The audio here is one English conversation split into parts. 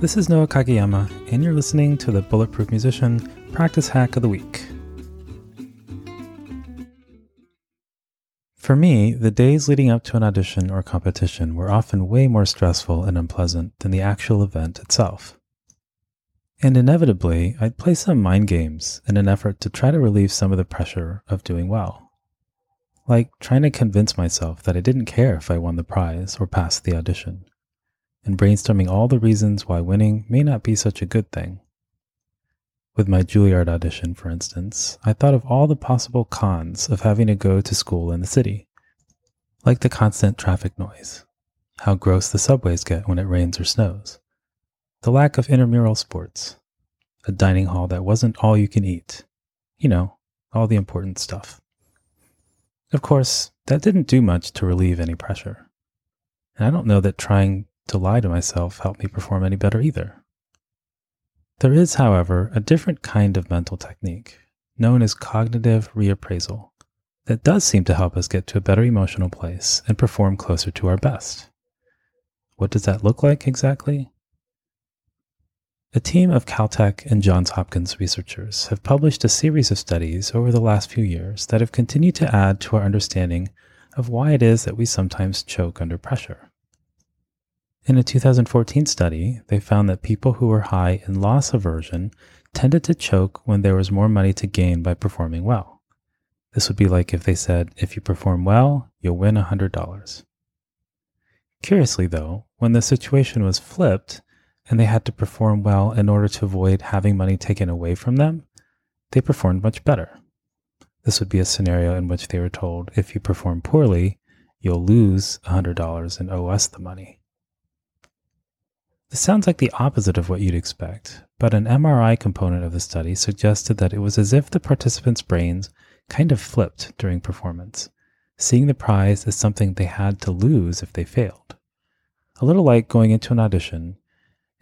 This is Noah Kageyama, and you're listening to the Bulletproof Musician Practice Hack of the Week. For me, the days leading up to an audition or competition were often way more stressful and unpleasant than the actual event itself. And inevitably, I'd play some mind games in an effort to try to relieve some of the pressure of doing well. Like trying to convince myself that I didn't care if I won the prize or passed the audition and brainstorming all the reasons why winning may not be such a good thing. With my Juilliard audition, for instance, I thought of all the possible cons of having to go to school in the city, like the constant traffic noise, how gross the subways get when it rains or snows, the lack of intramural sports, a dining hall that wasn't all you can eat, you know, all the important stuff. Of course, that didn't do much to relieve any pressure. And I don't know that trying to lie to myself help me perform any better either. There is, however, a different kind of mental technique, known as cognitive reappraisal, that does seem to help us get to a better emotional place and perform closer to our best. What does that look like exactly? A team of Caltech and Johns Hopkins researchers have published a series of studies over the last few years that have continued to add to our understanding of why it is that we sometimes choke under pressure. In a 2014 study, they found that people who were high in loss aversion tended to choke when there was more money to gain by performing well. This would be like if they said, if you perform well, you'll win $100. Curiously, though, when the situation was flipped and they had to perform well in order to avoid having money taken away from them, they performed much better. This would be a scenario in which they were told, if you perform poorly, you'll lose $100 and owe us the money. This sounds like the opposite of what you'd expect, but an MRI component of the study suggested that it was as if the participants' brains kind of flipped during performance, seeing the prize as something they had to lose if they failed. A little like going into an audition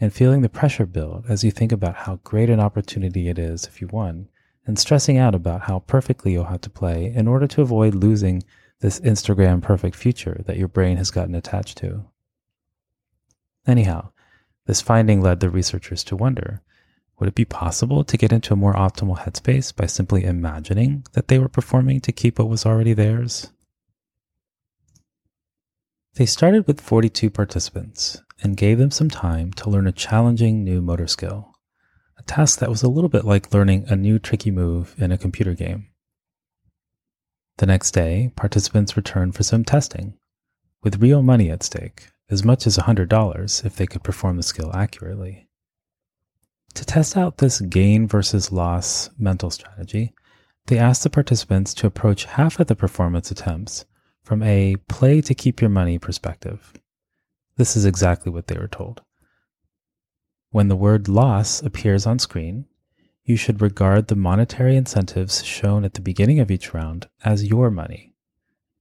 and feeling the pressure build as you think about how great an opportunity it is if you won, and stressing out about how perfectly you'll have to play in order to avoid losing this Instagram perfect future that your brain has gotten attached to. Anyhow, this finding led the researchers to wonder would it be possible to get into a more optimal headspace by simply imagining that they were performing to keep what was already theirs? They started with 42 participants and gave them some time to learn a challenging new motor skill, a task that was a little bit like learning a new tricky move in a computer game. The next day, participants returned for some testing, with real money at stake as much as $100 if they could perform the skill accurately. To test out this gain versus loss mental strategy, they asked the participants to approach half of the performance attempts from a play to keep your money perspective. This is exactly what they were told. When the word loss appears on screen, you should regard the monetary incentives shown at the beginning of each round as your money.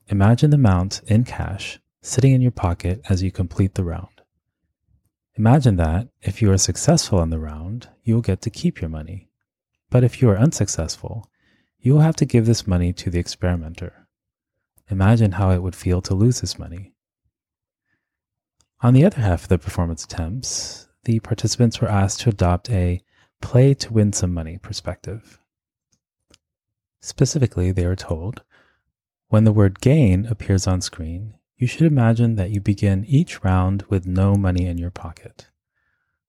Imagine the amount in cash sitting in your pocket as you complete the round. Imagine that if you are successful in the round, you will get to keep your money. But if you are unsuccessful, you will have to give this money to the experimenter. Imagine how it would feel to lose this money. On the other half of the performance attempts, the participants were asked to adopt a play to win some money perspective. Specifically, they were told When the word gain appears on screen, you should imagine that you begin each round with no money in your pocket.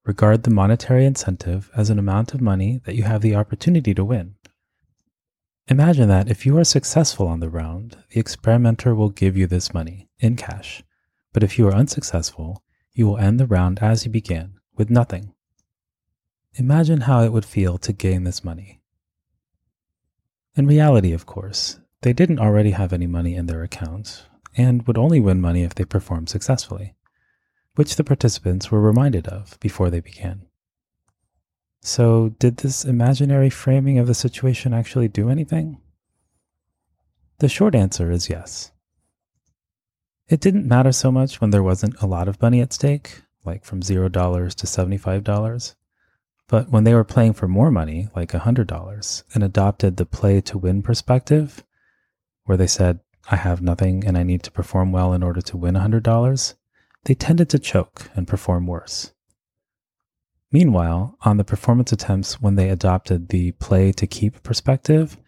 Regard the monetary incentive as an amount of money that you have the opportunity to win. Imagine that if you are successful on the round, the experimenter will give you this money in cash. But if you are unsuccessful, you will end the round as you began, with nothing. Imagine how it would feel to gain this money. In reality, of course, they didn't already have any money in their accounts and would only win money if they performed successfully which the participants were reminded of before they began. So, did this imaginary framing of the situation actually do anything? The short answer is yes. It didn't matter so much when there wasn't a lot of money at stake, like from $0 to $75, but when they were playing for more money, like $100, and adopted the play to win perspective, where they said, I have nothing and I need to perform well in order to win $100, they tended to choke and perform worse. Meanwhile, on the performance attempts when they adopted the play to keep perspective,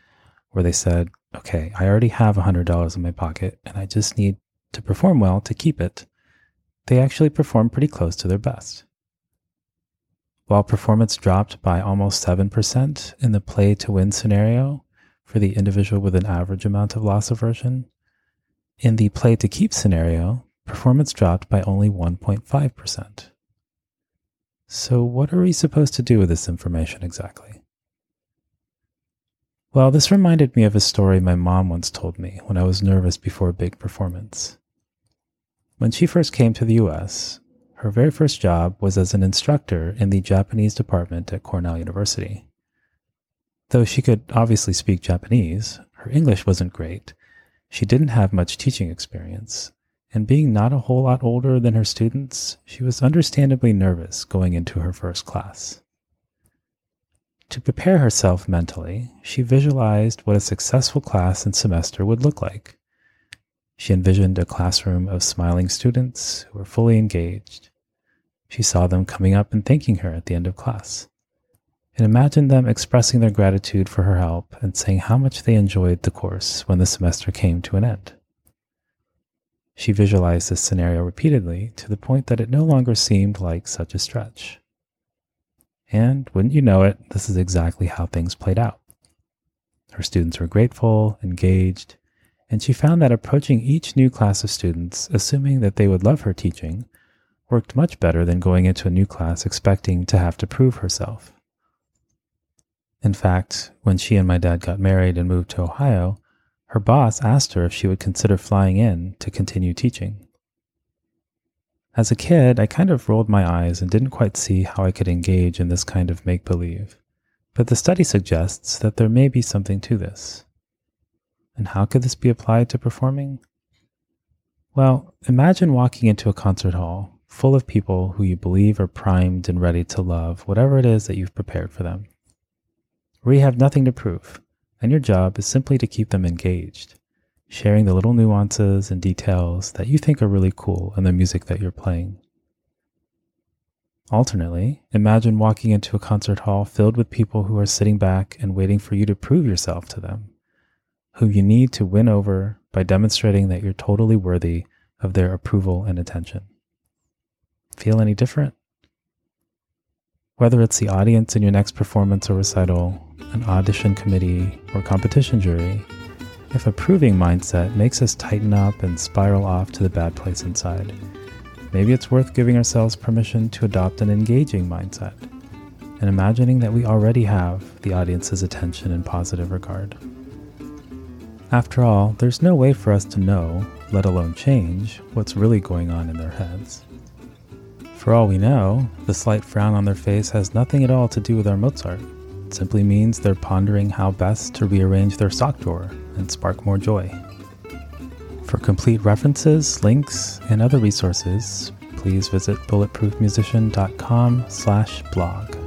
where they said, okay, I already have $100 in my pocket and I just need to perform well to keep it, they actually performed pretty close to their best. While performance dropped by almost 7% in the play to win scenario for the individual with an average amount of loss aversion, in the play to keep scenario, performance dropped by only 1.5%. So, what are we supposed to do with this information exactly? Well, this reminded me of a story my mom once told me when I was nervous before a big performance. When she first came to the US, her very first job was as an instructor in the Japanese department at Cornell University. Though she could obviously speak Japanese, her English wasn't great. She didn't have much teaching experience, and being not a whole lot older than her students, she was understandably nervous going into her first class. To prepare herself mentally, she visualized what a successful class and semester would look like. She envisioned a classroom of smiling students who were fully engaged. She saw them coming up and thanking her at the end of class, and imagined them expressing their gratitude for her help and saying how much they enjoyed the course when the semester came to an end. She visualized this scenario repeatedly to the point that it no longer seemed like such a stretch. And wouldn't you know it, this is exactly how things played out. Her students were grateful, engaged, and she found that approaching each new class of students, assuming that they would love her teaching, worked much better than going into a new class expecting to have to prove herself. In fact, when she and my dad got married and moved to Ohio, her boss asked her if she would consider flying in to continue teaching. As a kid, I kind of rolled my eyes and didn't quite see how I could engage in this kind of make believe, but the study suggests that there may be something to this. And how could this be applied to performing? Well, imagine walking into a concert hall full of people who you believe are primed and ready to love whatever it is that you've prepared for them. Where you have nothing to prove, and your job is simply to keep them engaged, sharing the little nuances and details that you think are really cool in the music that you're playing. Alternately, imagine walking into a concert hall filled with people who are sitting back and waiting for you to prove yourself to them, who you need to win over by demonstrating that you're totally worthy of their approval and attention. Feel any different? Whether it's the audience in your next performance or recital, an audition committee, or competition jury, if a proving mindset makes us tighten up and spiral off to the bad place inside, maybe it's worth giving ourselves permission to adopt an engaging mindset and imagining that we already have the audience's attention and positive regard. After all, there's no way for us to know, let alone change, what's really going on in their heads. For all we know, the slight frown on their face has nothing at all to do with our Mozart. Simply means they're pondering how best to rearrange their sock drawer and spark more joy. For complete references, links, and other resources, please visit bulletproofmusician.com slash blog.